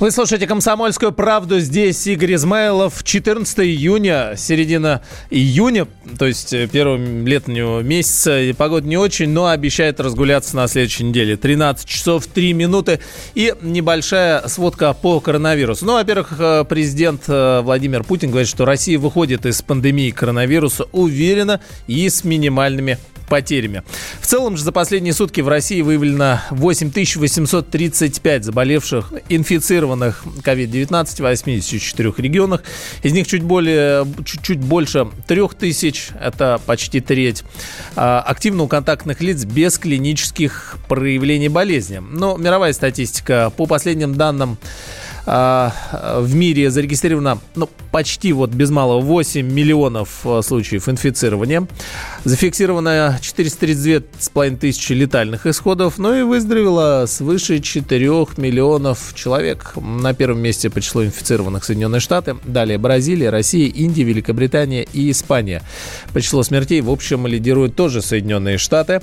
Вы слушаете «Комсомольскую правду». Здесь Игорь Измайлов. 14 июня, середина июня, то есть э, первого летнего месяца. И погода не очень, но обещает разгуляться на следующей неделе. 13 часов 3 минуты и небольшая сводка по коронавирусу. Ну, во-первых, э, президент э, Владимир Путин говорит, что Россия выходит из пандемии коронавируса уверенно и с минимальными потерями. В целом же за последние сутки в России выявлено 8835 заболевших, инфицированных COVID-19 в 84 регионах. Из них чуть, более, чуть-чуть больше 3000, это почти треть. А, активно у контактных лиц без клинических проявлений болезни. Но мировая статистика по последним данным в мире зарегистрировано ну, почти вот без малого 8 миллионов а, случаев инфицирования. Зафиксировано 432,5 тысячи летальных исходов, ну и выздоровело свыше 4 миллионов человек. На первом месте по числу инфицированных Соединенные Штаты, далее Бразилия, Россия, Индия, Великобритания и Испания. По числу смертей, в общем, лидируют тоже Соединенные Штаты,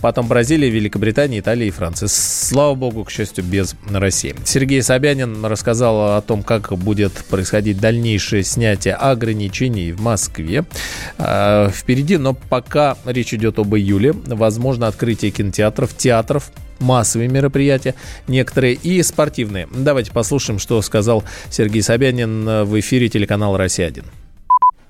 потом Бразилия, Великобритания, Италия и Франция. Слава богу, к счастью, без России. Сергей Собянин рассказал рассказала о том, как будет происходить дальнейшее снятие ограничений в Москве. А, впереди, но пока речь идет об июле, возможно открытие кинотеатров, театров, массовые мероприятия, некоторые и спортивные. Давайте послушаем, что сказал Сергей Собянин в эфире телеканала «Россия-1».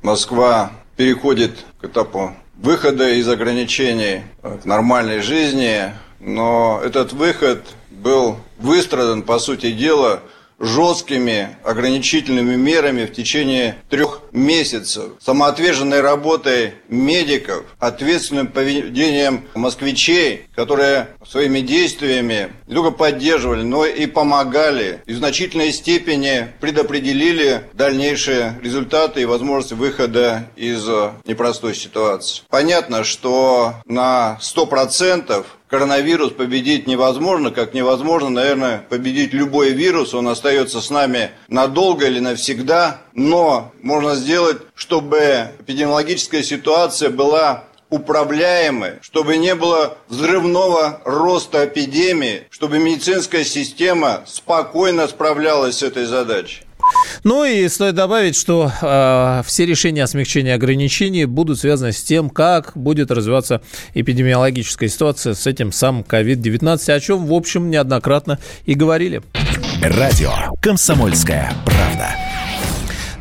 Москва переходит к этапу выхода из ограничений к нормальной жизни, но этот выход был выстрадан, по сути дела, жесткими ограничительными мерами в течение трех месяцев, самоотверженной работой медиков, ответственным поведением москвичей, которые своими действиями не только поддерживали, но и помогали, и в значительной степени предопределили дальнейшие результаты и возможности выхода из непростой ситуации. Понятно, что на 100% коронавирус победить невозможно, как невозможно, наверное, победить любой вирус, он остается с нами надолго или навсегда, но можно сделать, чтобы эпидемиологическая ситуация была управляемой, чтобы не было взрывного роста эпидемии, чтобы медицинская система спокойно справлялась с этой задачей. Ну и стоит добавить, что э, все решения о смягчении ограничений будут связаны с тем, как будет развиваться эпидемиологическая ситуация с этим самым COVID-19, о чем, в общем, неоднократно и говорили. Радио «Комсомольская правда».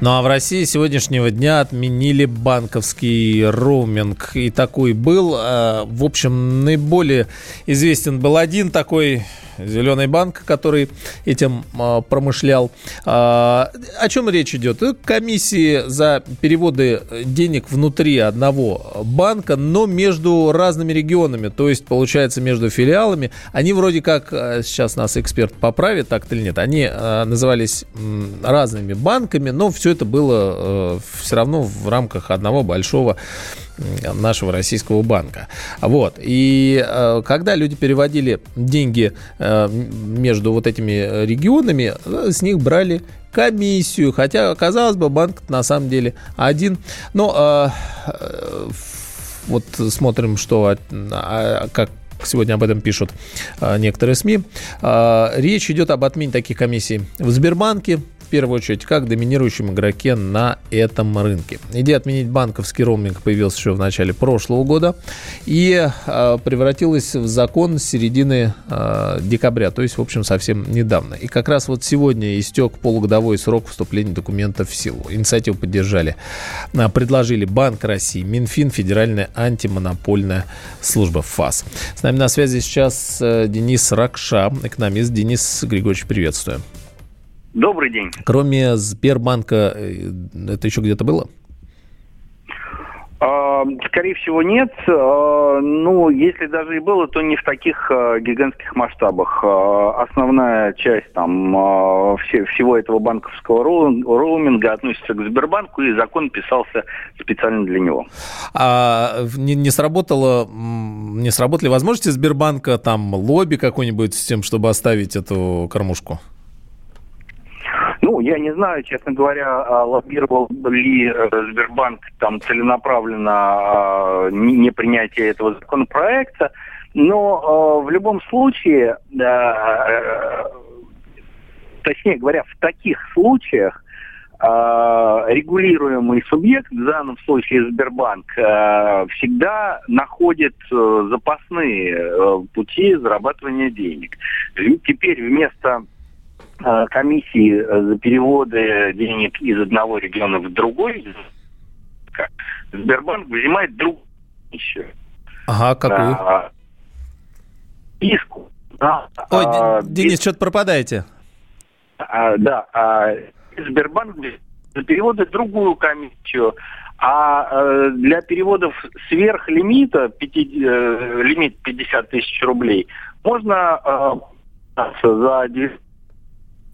Ну а в России сегодняшнего дня отменили банковский роуминг. И такой был. Э, в общем, наиболее известен был один такой Зеленый банк, который этим э, промышлял. Э, о чем речь идет? Комиссии за переводы денег внутри одного банка, но между разными регионами, то есть, получается, между филиалами. Они вроде как, э, сейчас нас эксперт поправит, так или нет, они э, назывались э, разными банками, но все это было э, все равно в рамках одного большого нашего российского банка. Вот. И э, когда люди переводили деньги э, между вот этими регионами, э, с них брали комиссию, хотя, казалось бы, банк на самом деле один. Но вот смотрим, что, а, как сегодня об этом пишут некоторые СМИ. Речь идет об отмене таких комиссий в Сбербанке, в первую очередь, как доминирующем игроке на этом рынке. Идея отменить банковский роуминг появилась еще в начале прошлого года и э, превратилась в закон с середины э, декабря, то есть, в общем, совсем недавно. И как раз вот сегодня истек полугодовой срок вступления документов в силу. Инициативу поддержали, э, предложили Банк России, Минфин, Федеральная антимонопольная служба ФАС. С нами на связи сейчас э, Денис Ракша, экономист. Денис Григорьевич, приветствую. Добрый день. Кроме Сбербанка, э, это еще где-то было? А, скорее всего, нет. А, ну, если даже и было, то не в таких а, гигантских масштабах. Основная часть там всего этого банковского роуминга относится к Сбербанку, и закон писался специально для него. А не, не сработало, не сработали возможности Сбербанка, там, лобби какой-нибудь с тем, чтобы оставить эту кормушку? Я не знаю, честно говоря, а, лоббировал ли э, Сбербанк там целенаправленно а, не принятие этого законопроекта, но а, в любом случае, э, точнее говоря, в таких случаях регулируемый субъект, в данном случае Сбербанк, всегда находит э, запасные пути зарабатывания денег. Теперь вместо комиссии э, за переводы денег из одного региона в другой, Сбербанк взимает другую еще. Ага, какую? А, иску. Да, Ой, а, Денис, без... что-то пропадаете. А, да, а, Сбербанк за переводы другую комиссию. А э, для переводов сверх лимита, 5, э, лимит 50 тысяч рублей, можно э, за Э,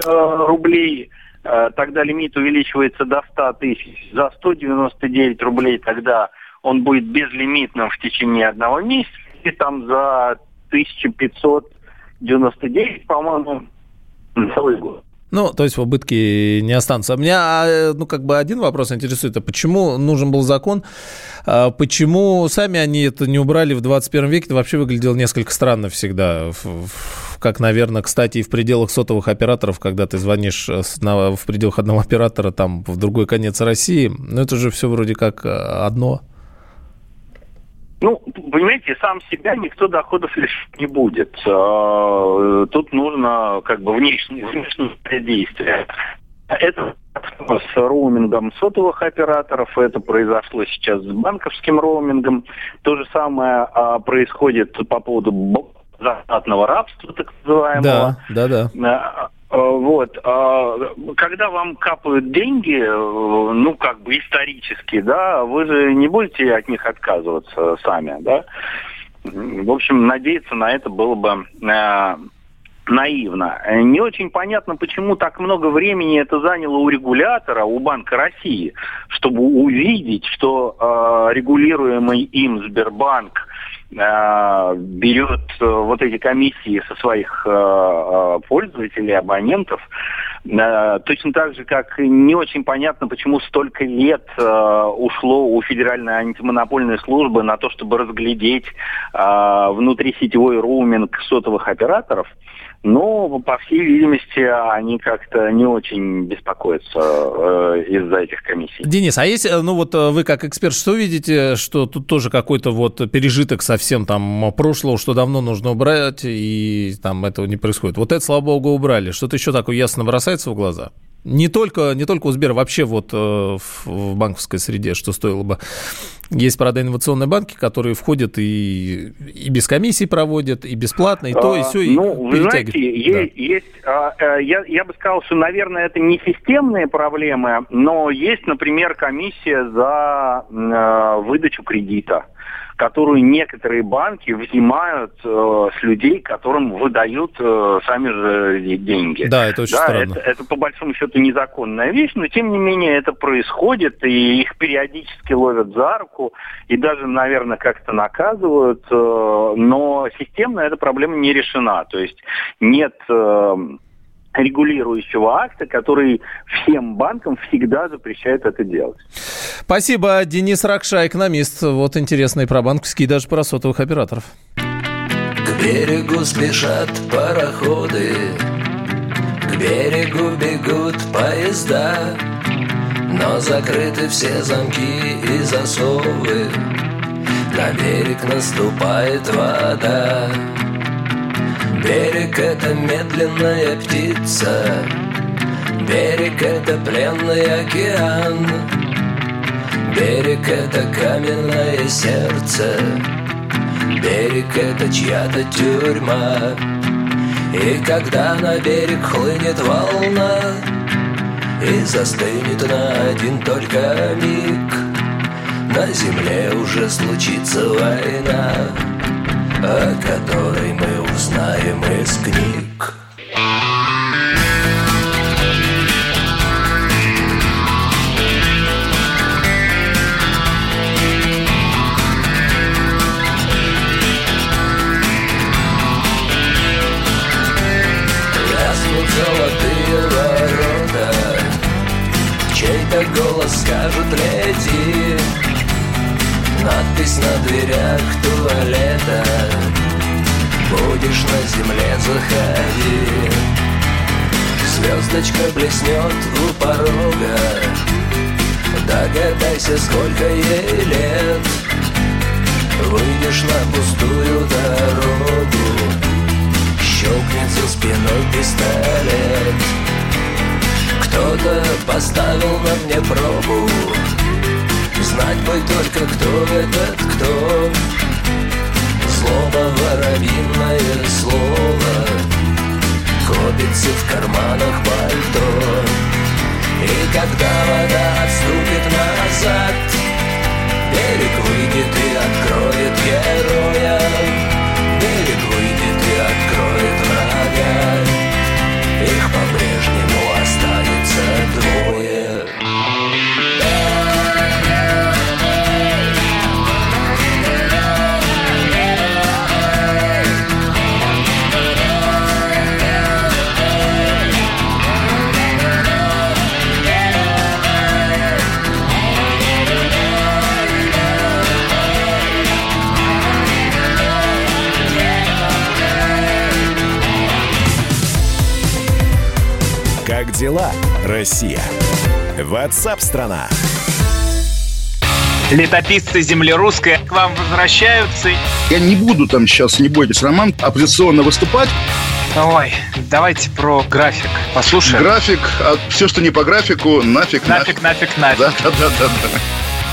рублей, э, тогда лимит увеличивается до 100 тысяч. За 199 рублей тогда он будет безлимитным в течение одного месяца. И там за 1599, по-моему, целый год. Ну, то есть в убытке не останутся. Меня, э, ну, как бы один вопрос интересует, а почему нужен был закон, а почему сами они это не убрали в 21 веке, это вообще выглядело несколько странно всегда. Как, наверное, кстати, и в пределах сотовых операторов, когда ты звонишь э, в пределах одного оператора там в другой конец России, ну, это же все вроде как э, одно. Ну, понимаете, сам себя никто доходов лишить не будет. А, тут нужно как бы внешнее, внешнее действие. Это с роумингом сотовых операторов, это произошло сейчас с банковским роумингом. То же самое а, происходит по поводу заштатного рабства, так называемого. Да, да, да. Э, вот. А, когда вам капают деньги, э, ну, как бы исторически, да, вы же не будете от них отказываться сами, да. В общем, надеяться на это было бы э, наивно. Не очень понятно, почему так много времени это заняло у регулятора, у Банка России, чтобы увидеть, что регулируемый им Сбербанк берет э, вот эти комиссии со своих э, пользователей, абонентов, точно так же, как не очень понятно, почему столько лет ушло у Федеральной антимонопольной службы на то, чтобы разглядеть внутрисетевой роуминг сотовых операторов – но, по всей видимости, они как-то не очень беспокоятся э, из-за этих комиссий. Денис, а есть, э, ну вот э, вы как эксперт, что видите, что тут тоже какой-то вот пережиток совсем там прошлого, что давно нужно убрать, и там этого не происходит. Вот это, слава богу, убрали. Что-то еще такое ясно бросается в глаза? Не только, не только у Сбера, вообще вот э, в, в банковской среде, что стоило бы. Есть, правда, инновационные банки, которые входят и, и без комиссии проводят, и бесплатно, и то, и все. И ну, вы знаете, да. есть а, а, я, я бы сказал, что, наверное, это не системные проблемы, но есть, например, комиссия за а, выдачу кредита которую некоторые банки взимают э, с людей, которым выдают э, сами же деньги. Да, это очень да, странно. Это, это по большому счету незаконная вещь, но тем не менее это происходит, и их периодически ловят за руку, и даже, наверное, как-то наказывают, э, но системно эта проблема не решена. То есть нет... Э, регулирующего акта, который всем банкам всегда запрещает это делать. Спасибо, Денис Ракша, экономист. Вот интересный про банковские, даже про сотовых операторов. К берегу спешат пароходы, к берегу бегут поезда, но закрыты все замки и засовы, на берег наступает вода. Берег — это медленная птица, Берег — это пленный океан, Берег — это каменное сердце, Берег — это чья-то тюрьма. И когда на берег хлынет волна И застынет на один только миг На земле уже случится война о которой мы узнаем из книг. этот голос скажут леди. Надпись на дверях туалета. Будешь на земле, заходи. Звездочка блеснет у порога. Догадайся, сколько ей лет. Выйдешь на пустую дорогу. Щелкнется спиной пистолет. Кто-то поставил на мне пробу. Знать бы только, кто этот кто. Слово воробьиное слово Копится в карманах пальто. И когда вода отступит назад Берег выйдет и откроет героя. Берег выйдет и откроет врага. Их по-прежнему it's a glory. Дела, Россия? Ватсап-страна! Летописцы земли русской к вам возвращаются. Я не буду там сейчас, не бойтесь, Роман, оппозиционно выступать. Ой, давайте про график послушаем. График, а все, что не по графику, нафиг, нафиг, нафиг, нафиг. Да, да, да, да, да.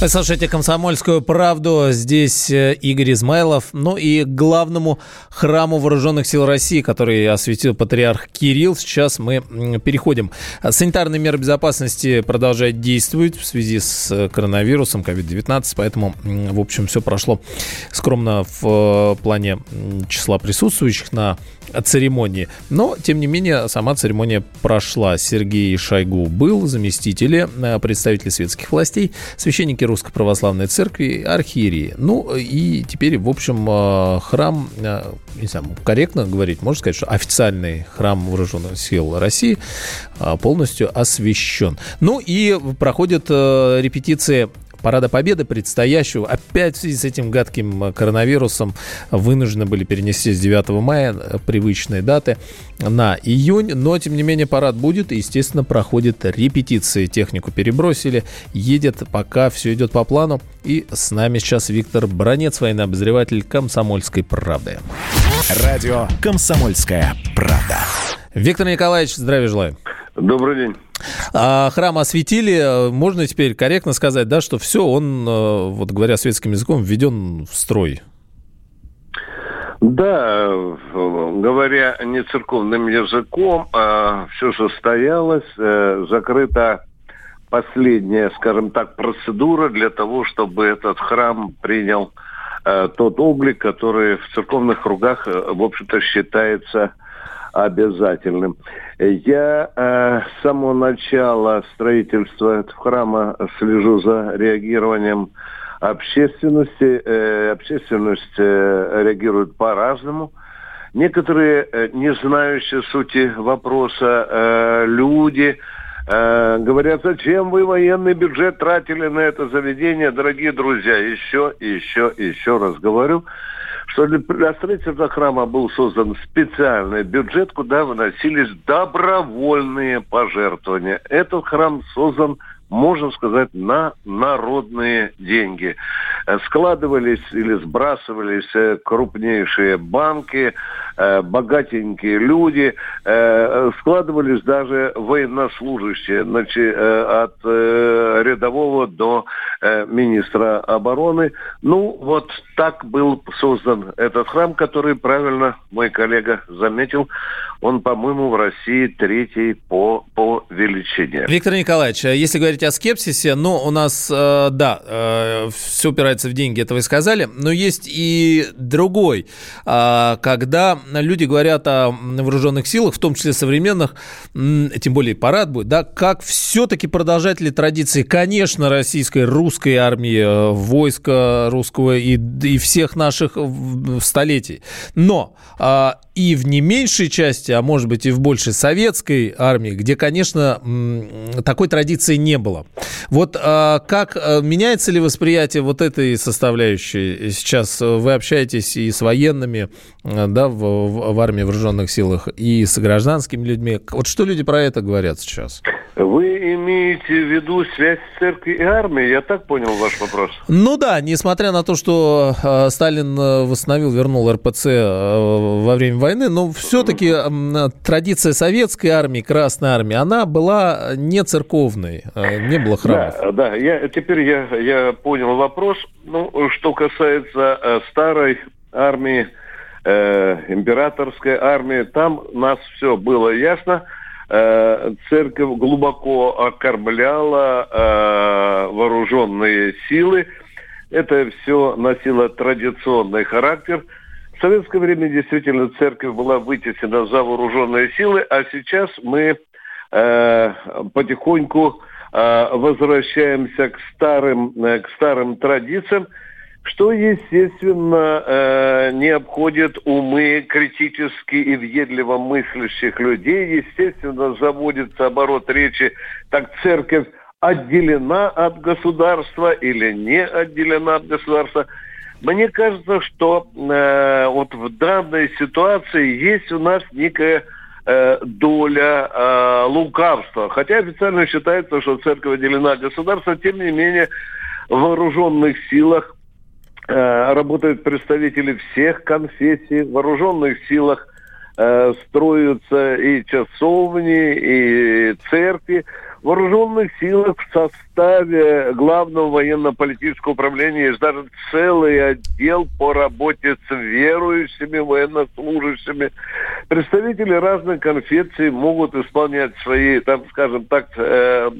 Вы слушаете «Комсомольскую правду». Здесь э, Игорь Измайлов. Ну и главному храму Вооруженных сил России, который осветил патриарх Кирилл, сейчас мы переходим. Санитарные меры безопасности продолжают действовать в связи с э, коронавирусом, COVID-19, поэтому, в общем, все прошло скромно в э, плане числа присутствующих на церемонии. Но, тем не менее, сама церемония прошла. Сергей Шойгу был, заместители, представители светских властей, священники Русской Православной Церкви, архиереи. Ну, и теперь, в общем, храм, не знаю, корректно говорить, можно сказать, что официальный храм Вооруженных сил России полностью освящен. Ну, и проходят репетиции Парада Победы предстоящего опять в связи с этим гадким коронавирусом вынуждены были перенести с 9 мая привычные даты на июнь, но тем не менее парад будет и, естественно, проходит репетиции. Технику перебросили, едет, пока все идет по плану. И с нами сейчас Виктор Бронец, военный обозреватель «Комсомольской правды». Радио «Комсомольская правда». Виктор Николаевич, здравия желаю. Добрый день. А, храм осветили. Можно теперь корректно сказать, да, что все, он, э, вот говоря светским языком, введен в строй. Да, говоря не церковным языком, а все состоялось, э, закрыта последняя, скажем так, процедура для того, чтобы этот храм принял э, тот облик, который в церковных кругах, в общем-то, считается обязательным. Я э, с самого начала строительства этого храма слежу за реагированием общественности. Э, общественность э, реагирует по-разному. Некоторые, э, не знающие сути вопроса, э, люди э, говорят, зачем вы военный бюджет тратили на это заведение, дорогие друзья. Еще, еще, еще раз говорю, что для строительства храма был создан специальный бюджет, куда выносились добровольные пожертвования. Этот храм создан можно сказать, на народные деньги. Э, складывались или сбрасывались э, крупнейшие банки, э, богатенькие люди, складывались даже военнослужащие, значит, от рядового до министра обороны. Ну, вот так был создан этот храм, который правильно мой коллега заметил, он, по-моему, в России третий по, по величине. Виктор Николаевич, а если говорить о скепсисе, ну, у нас, э, да, э, все упирается в деньги, это вы сказали, но есть и другой, э, когда люди говорят о вооруженных силах, в том числе современных, тем более парад будет, да, как все-таки продолжатели традиции, конечно, российской, русской армии, э, войска русского и, и всех наших столетий. Но э, и в не меньшей части, а может быть и в большей советской армии, где, конечно, такой традиции не было. Вот а, как а, меняется ли восприятие вот этой составляющей? Сейчас вы общаетесь и с военными, да, в, в армии вооруженных силах, и с гражданскими людьми. Вот что люди про это говорят сейчас? Вы имеете в виду связь церкви и армии? Я так понял ваш вопрос. Ну да, несмотря на то, что э, Сталин восстановил, вернул РПЦ э, во время войны, но все-таки э, традиция советской армии, Красной армии, она была не церковной, э, не было храмов. Да, да я, теперь я, я понял вопрос. Ну, что касается э, старой армии, э, императорской армии, там нас все было ясно – Э, церковь глубоко окормляла э, вооруженные силы. Это все носило традиционный характер. В советское время действительно церковь была вытеснена за вооруженные силы, а сейчас мы э, потихоньку э, возвращаемся к старым, э, к старым традициям что, естественно, э, не обходит умы критически и въедливо мыслящих людей. Естественно, заводится оборот речи, так церковь отделена от государства или не отделена от государства. Мне кажется, что э, вот в данной ситуации есть у нас некая э, доля э, лукавства. Хотя официально считается, что церковь отделена от государства, тем не менее в вооруженных силах работают представители всех конфессий, в вооруженных силах э, строятся и часовни, и церкви. Вооруженных силах в составе главного военно-политического управления есть даже целый отдел по работе с верующими, военнослужащими. Представители разных конфессий могут исполнять свои, там, скажем так, э,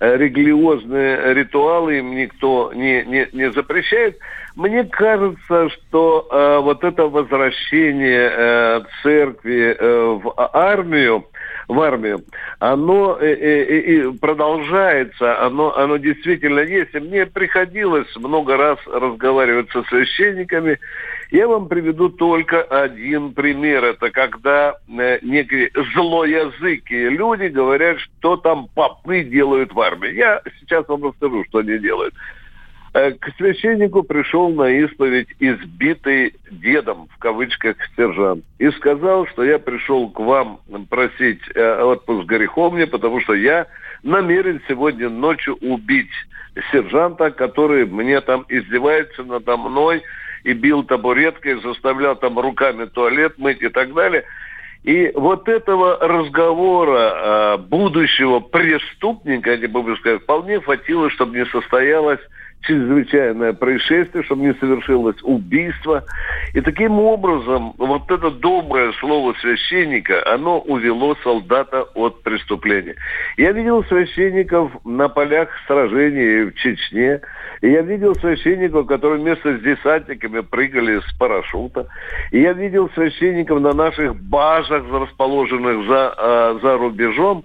религиозные ритуалы, им никто не, не, не запрещает. Мне кажется, что э, вот это возвращение э, церкви э, в армию, в армию, оно э, э, э, продолжается, оно, оно действительно есть. И мне приходилось много раз разговаривать со священниками. Я вам приведу только один пример. Это когда некие злоязыкие люди говорят, что там попы делают в армии. Я сейчас вам расскажу, что они делают. Э, к священнику пришел на исповедь избитый дедом, в кавычках, сержант. И сказал, что я пришел к вам просить э, отпуск греховне, потому что я намерен сегодня ночью убить сержанта, который мне там издевается надо мной и бил табуреткой, заставлял там руками туалет мыть и так далее. И вот этого разговора э, будущего преступника, я бы сказать, вполне хватило, чтобы не состоялось чрезвычайное происшествие, чтобы не совершилось убийство. И таким образом вот это доброе слово священника, оно увело солдата от преступления. Я видел священников на полях сражений в Чечне, и я видел священников, которые вместе с десантниками прыгали с парашюта. И я видел священников на наших базах, расположенных за, э, за рубежом.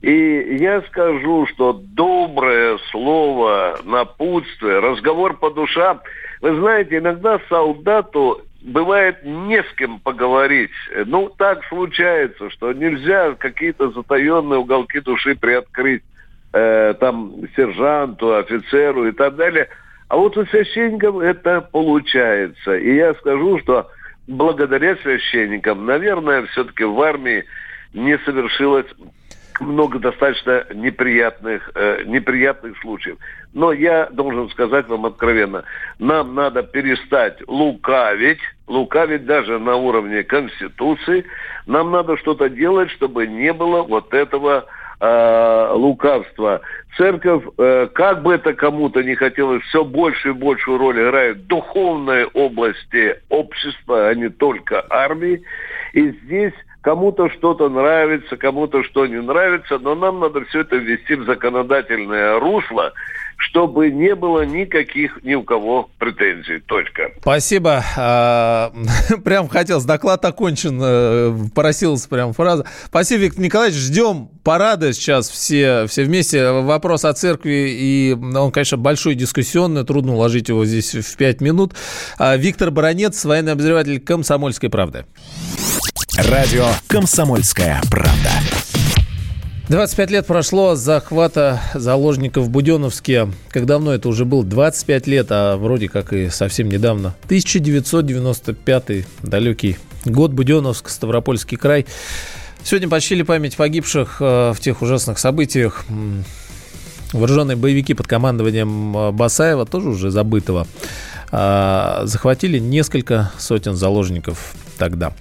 И я скажу, что доброе слово, напутствие, разговор по душам, вы знаете, иногда солдату бывает не с кем поговорить. Ну, так случается, что нельзя какие-то затаенные уголки души приоткрыть э, там сержанту, офицеру и так далее. А вот у священников это получается. И я скажу, что благодаря священникам, наверное, все-таки в армии не совершилось много достаточно неприятных, э, неприятных случаев. Но я должен сказать вам откровенно, нам надо перестать лукавить, лукавить даже на уровне Конституции. Нам надо что-то делать, чтобы не было вот этого э, лукавства. Церковь, э, как бы это кому-то не хотелось, все больше и большую роль играет в духовной области общества, а не только армии. И здесь Кому-то что-то нравится, кому-то что не нравится, но нам надо все это ввести в законодательное русло, чтобы не было никаких ни у кого претензий. Точка. Спасибо. А, прям хотелось, доклад окончен, э, поросилась прям фраза. Спасибо, Виктор Николаевич. Ждем парада сейчас все, все вместе. Вопрос о церкви, и он, конечно, большой дискуссионный, трудно уложить его здесь в пять минут. А, Виктор Баранец, военный обозреватель «Комсомольской правды». Радио «Комсомольская правда». 25 лет прошло с захвата заложников в Буденовске. Как давно это уже было? 25 лет, а вроде как и совсем недавно. 1995 далекий год, Буденовск, Ставропольский край. Сегодня почтили память погибших э, в тех ужасных событиях. Вооруженные боевики под командованием э, Басаева, тоже уже забытого, э, захватили несколько сотен заложников тогда.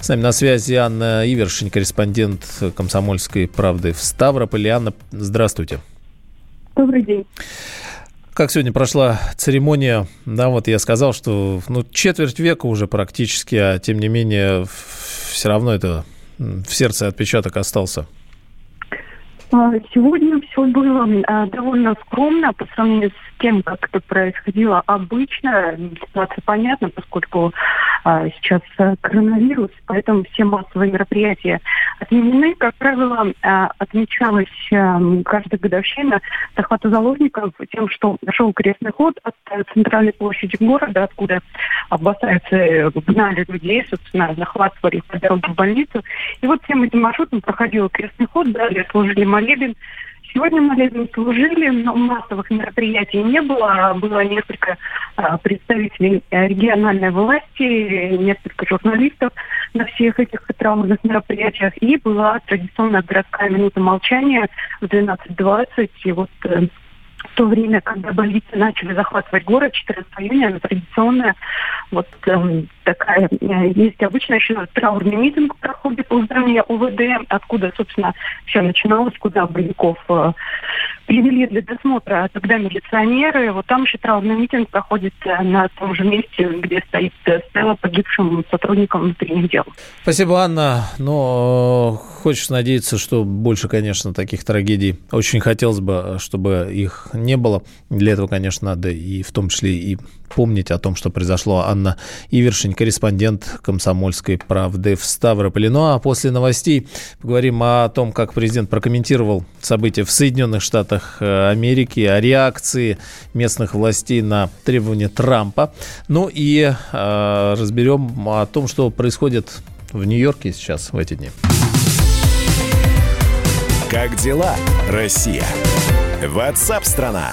С нами на связи Анна Ивершин, корреспондент «Комсомольской правды» в Ставрополе. Анна, здравствуйте. Добрый день. Как сегодня прошла церемония? Да, вот я сказал, что ну, четверть века уже практически, а тем не менее все равно это в сердце отпечаток остался. А, сегодня все было довольно скромно по сравнению с тем, как это происходило обычно. Ситуация понятна, поскольку а, сейчас э, коронавирус, поэтому все массовые мероприятия отменены. Как правило, а, отмечалась а, каждая годовщина захвата заложников тем, что шел крестный ход от э, центральной площади города, откуда аббасайцы гнали людей, собственно, захватывали их по дороге в больницу. И вот всем этим маршрутом проходил крестный ход, далее служили молебен, Сегодня молебен служили, но массовых мероприятий не было. Было несколько а, представителей региональной власти, несколько журналистов на всех этих травмных мероприятиях. И была традиционная городская минута молчания в 12.20. И вот э, в то время, когда бандиты начали захватывать город, 14 июня, традиционная, вот э, такая, э, есть обычно еще траурный митинг проходит у здания УВД, откуда, собственно, все начиналось, куда боевиков э, привели для досмотра тогда милиционеры. Вот там еще траурный митинг проходит э, на том же месте, где стоит э, стела погибшим сотрудникам внутренних дел. Спасибо, Анна. Но хочешь надеяться, что больше, конечно, таких трагедий. Очень хотелось бы, чтобы их не было. Для этого, конечно, надо и в том числе и помнить о том, что произошло. Анна Ивершин, корреспондент «Комсомольской правды» в Ставрополе. Ну а после новостей поговорим о том, как президент прокомментировал события в Соединенных Штатах э, Америки, о реакции местных властей на требования Трампа. Ну и э, разберем о том, что происходит в Нью-Йорке сейчас в эти дни. Как дела, Россия? Ватсап-страна!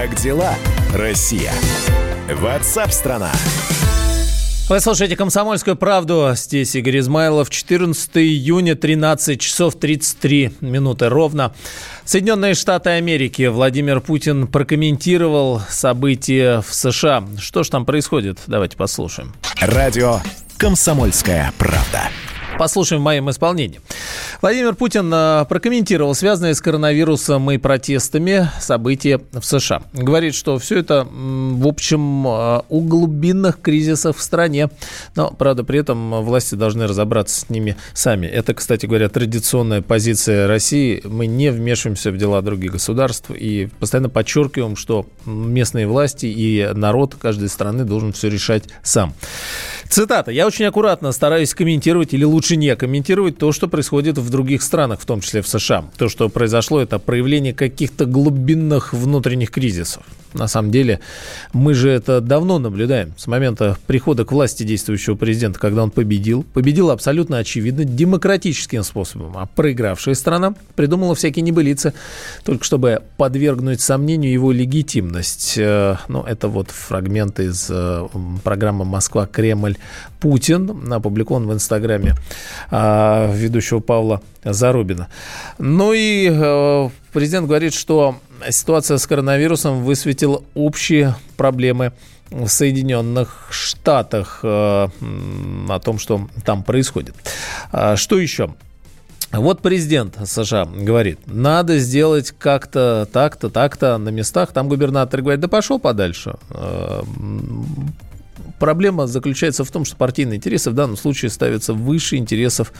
Как дела, Россия? Ватсап-страна! Вы слушаете «Комсомольскую правду». Здесь Игорь Измайлов. 14 июня, 13 часов 33 минуты ровно. Соединенные Штаты Америки. Владимир Путин прокомментировал события в США. Что ж там происходит? Давайте послушаем. Радио «Комсомольская правда». Послушаем в моем исполнении. Владимир Путин э, прокомментировал связанные с коронавирусом и протестами события в США. Говорит, что все это, в общем, э, у глубинных кризисов в стране. Но, правда, при этом власти должны разобраться с ними сами. Это, кстати говоря, традиционная позиция России. Мы не вмешиваемся в дела других государств и постоянно подчеркиваем, что местные власти и народ каждой страны должен все решать сам. Цитата. «Я очень аккуратно стараюсь комментировать или лучше не комментировать то, что происходит в других странах, в том числе в США. То, что произошло, это проявление каких-то глубинных внутренних кризисов. На самом деле, мы же это давно наблюдаем. С момента прихода к власти действующего президента, когда он победил. Победил абсолютно очевидно демократическим способом. А проигравшая страна придумала всякие небылицы, только чтобы подвергнуть сомнению его легитимность. Э, ну, это вот фрагмент из э, программы «Москва-Кремль Путин», опубликован в Инстаграме а, ведущего Павла Зарубина. Ну и э, президент говорит, что ситуация с коронавирусом высветила общие проблемы в Соединенных Штатах э, о том, что там происходит. А, что еще? Вот президент США говорит, надо сделать как-то так-то, так-то на местах. Там губернатор говорит, да пошел подальше. Э, проблема заключается в том, что партийные интересы в данном случае ставятся выше интересов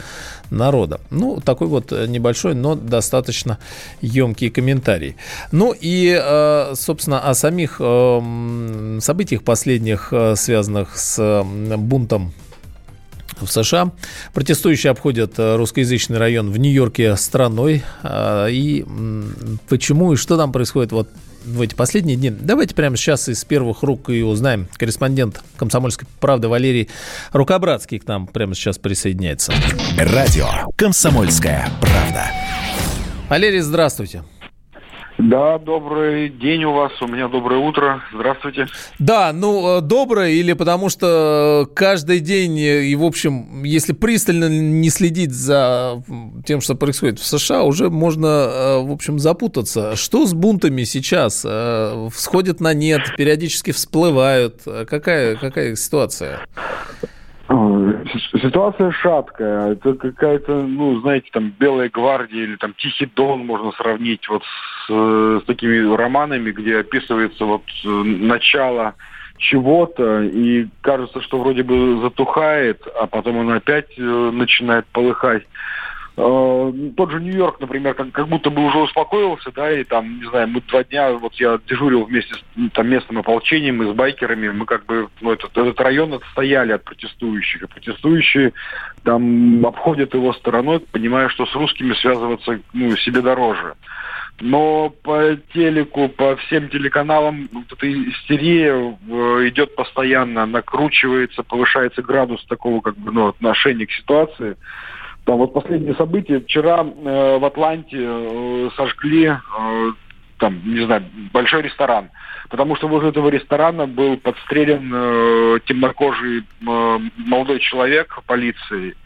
народа. Ну, такой вот небольшой, но достаточно емкий комментарий. Ну и, э, собственно, о самих э, событиях последних, э, связанных с бунтом в США. Протестующие обходят русскоязычный район в Нью-Йорке страной. И почему и что там происходит, вот в эти последние дни. Давайте прямо сейчас из первых рук и узнаем. Корреспондент «Комсомольской правды» Валерий Рукобратский к нам прямо сейчас присоединяется. Радио «Комсомольская правда». Валерий, здравствуйте. Да, добрый день у вас, у меня доброе утро. Здравствуйте. Да, ну, э, доброе или потому что каждый день, э, и, в общем, если пристально не следить за тем, что происходит в США, уже можно, э, в общем, запутаться. Что с бунтами сейчас? Всходят на нет, периодически всплывают. Какая, какая ситуация? Ситуация шаткая. Это какая-то, ну, знаете, там Белая гвардия или там Тихий Дон можно сравнить вот с, с такими романами, где описывается вот э, начало чего-то, и кажется, что вроде бы затухает, а потом он опять э, начинает полыхать. Э, тот же Нью-Йорк, например, как, как будто бы уже успокоился, да, и там, не знаю, мы два дня, вот я дежурил вместе с там, местным ополчением и с байкерами, мы как бы, ну, этот, этот район отстояли от протестующих, и протестующие там обходят его стороной, понимая, что с русскими связываться, ну, себе дороже. Но по телеку, по всем телеканалам вот эта истерия э, идет постоянно, накручивается, повышается градус такого как бы ну, отношения к ситуации. Там вот последние события. Вчера э, в Атланте э, сожгли, э, там, не знаю, большой ресторан. Потому что возле этого ресторана был подстрелен э, темнокожий э, молодой человек полиции.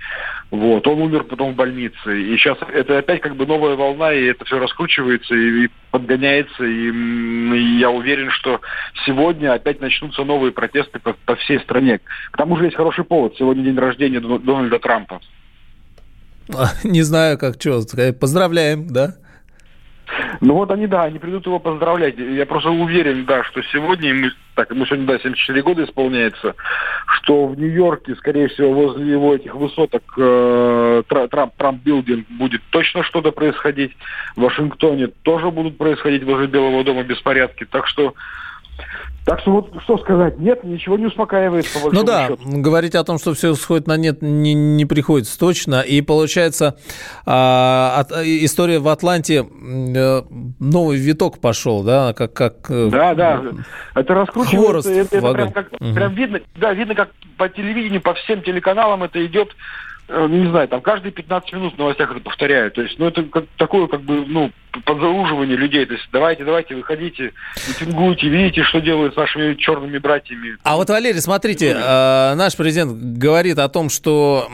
Вот. Он умер потом в больнице. И сейчас это опять как бы новая волна, и это все раскручивается и, и подгоняется. И, и я уверен, что сегодня опять начнутся новые протесты по, по всей стране. К тому же есть хороший повод. Сегодня день рождения Дональда Трампа. Не знаю, как что, поздравляем, да? Ну вот они, да, они придут его поздравлять. Я просто уверен, да, что сегодня, мы, так, ему сегодня, да, 74 года исполняется, что в Нью-Йорке, скорее всего, возле его этих высоток э, Трамп, Трамп Билдинг будет точно что-то происходить. В Вашингтоне тоже будут происходить возле Белого дома беспорядки. Так что так что вот что сказать, нет, ничего не успокаивает. По ну да, счету. говорить о том, что все сходит на нет, не, не приходится точно. И получается, а, от, история в Атланте, э, новый виток пошел, да, как... как э, да, да, это раскручивается, это, это прям, как, угу. прям видно, да, видно, как по телевидению, по всем телеканалам это идет Э, не знаю, там каждые 15 минут в новостях это повторяют. То есть, ну, это как, такое, как бы, ну, подзауживание людей. То есть, давайте, давайте, выходите, митингуйте, видите, что делают с нашими черными братьями. А вот, Валерий, смотрите, э, наш президент говорит о том, что,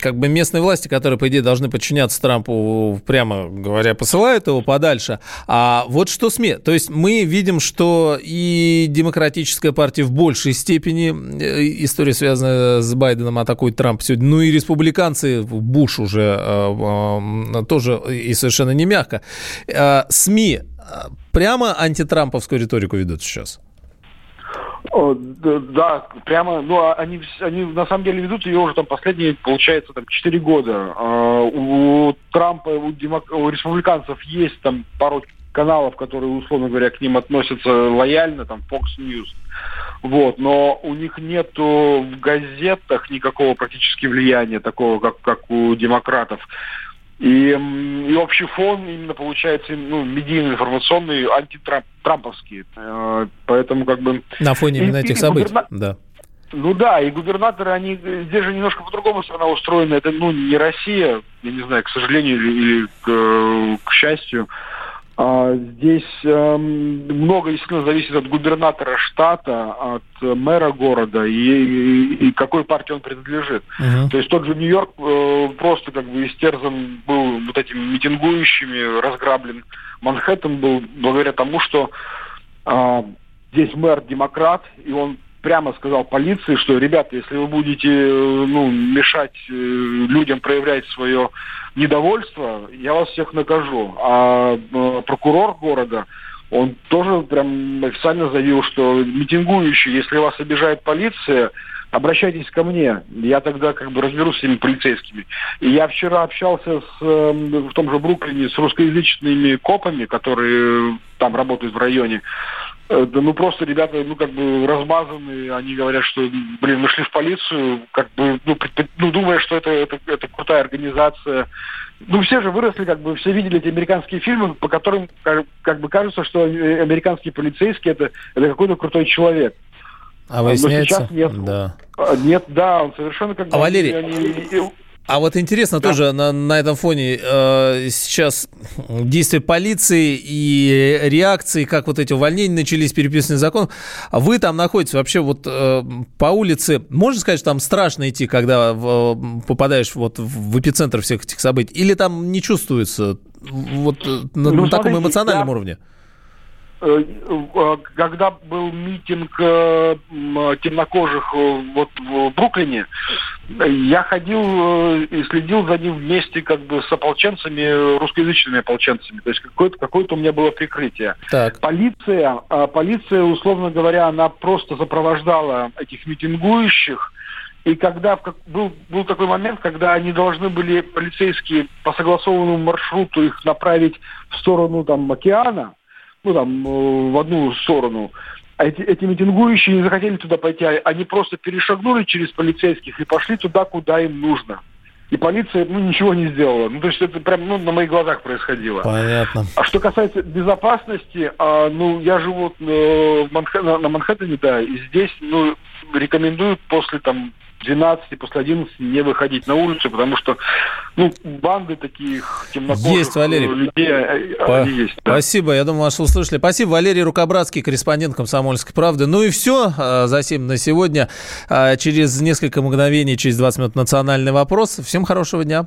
как бы, местные власти, которые, по идее, должны подчиняться Трампу, прямо говоря, посылают его подальше. А вот что СМИ? То есть, мы видим, что и демократическая партия в большей степени, э, история, связанная с Байденом, атакует Трампа сегодня, ну и республиканская республиканцы, Буш уже э, э, тоже и совершенно не мягко. Э, СМИ прямо антитрамповскую риторику ведут сейчас? Да, прямо, ну, а они, они на самом деле ведут ее уже там последние, получается, там, 4 года. У Трампа, у, демок... у республиканцев есть там пару каналов, которые, условно говоря, к ним относятся лояльно, там, Fox News. Вот, но у них нету в газетах никакого практически влияния такого, как, как у демократов. И, и общий фон именно получается ну, медийно-информационный, антитрамповский. Э, поэтому как бы... На фоне именно и, этих и событий, губерна... да. Ну да, и губернаторы, они здесь же немножко по-другому страна устроена. Это, ну, не Россия, я не знаю, к сожалению или, или к, к счастью. А, здесь э, много, естественно, зависит от губернатора штата, от мэра города и, и, и какой партии он принадлежит. Uh-huh. То есть тот же Нью-Йорк э, просто как бы истерзан был вот этими митингующими, разграблен. Манхэттен был благодаря тому, что э, здесь мэр демократ, и он прямо сказал полиции, что, ребята, если вы будете э, ну, мешать э, людям проявлять свое недовольство, я вас всех накажу. А э, прокурор города, он тоже прям официально заявил, что митингующие, если вас обижает полиция, обращайтесь ко мне, я тогда как бы разберусь с этими полицейскими. И я вчера общался с, в том же Бруклине с русскоязычными копами, которые там работают в районе. Э, да ну просто ребята, ну как бы размазаны, они говорят, что, блин, мы шли в полицию, как бы, ну, ну думая, что это, это, это крутая организация. Ну все же выросли, как бы, все видели эти американские фильмы, по которым как, как бы кажется, что американский полицейский это, это какой-то крутой человек. А выясняется? Но сейчас нет. Да. А, нет, да, он совершенно как бы... А Валерий, они, а вот интересно да. тоже на, на этом фоне э, сейчас действия полиции и реакции, как вот эти увольнения начались, переписанный закон. А вы там находитесь вообще вот э, по улице, можно сказать, что там страшно идти, когда в, попадаешь вот в эпицентр всех этих событий? Или там не чувствуется вот э, на, ну, на таком эмоциональном я... уровне? Э, э, когда был митинг э, темнокожих вот в Бруклине, я ходил и следил за ним вместе как бы с ополченцами, русскоязычными ополченцами. То есть какое-то какое у меня было прикрытие. Так. Полиция, полиция, условно говоря, она просто сопровождала этих митингующих, и когда был, был такой момент, когда они должны были, полицейские, по согласованному маршруту их направить в сторону там, океана, ну там, э, в одну сторону. А эти, эти митингующие не захотели туда пойти, а они просто перешагнули через полицейских и пошли туда, куда им нужно. И полиция ну, ничего не сделала. Ну, то есть это прям ну, на моих глазах происходило. Понятно. А что касается безопасности, а, ну, я живу э, в Манхэ... на, на Манхэттене, да, и здесь, ну, рекомендуют после там 12, после 11 не выходить на улицу, потому что ну, банды таких темнокожих есть, Валерий. людей, э, По- они есть. Да. Спасибо, я думаю, вас услышали. Спасибо, Валерий Рукобратский, корреспондент «Комсомольской правды». Ну и все э, за 7 на сегодня. Э, через несколько мгновений, через 20 минут национальный вопрос. Всем хорошего дня.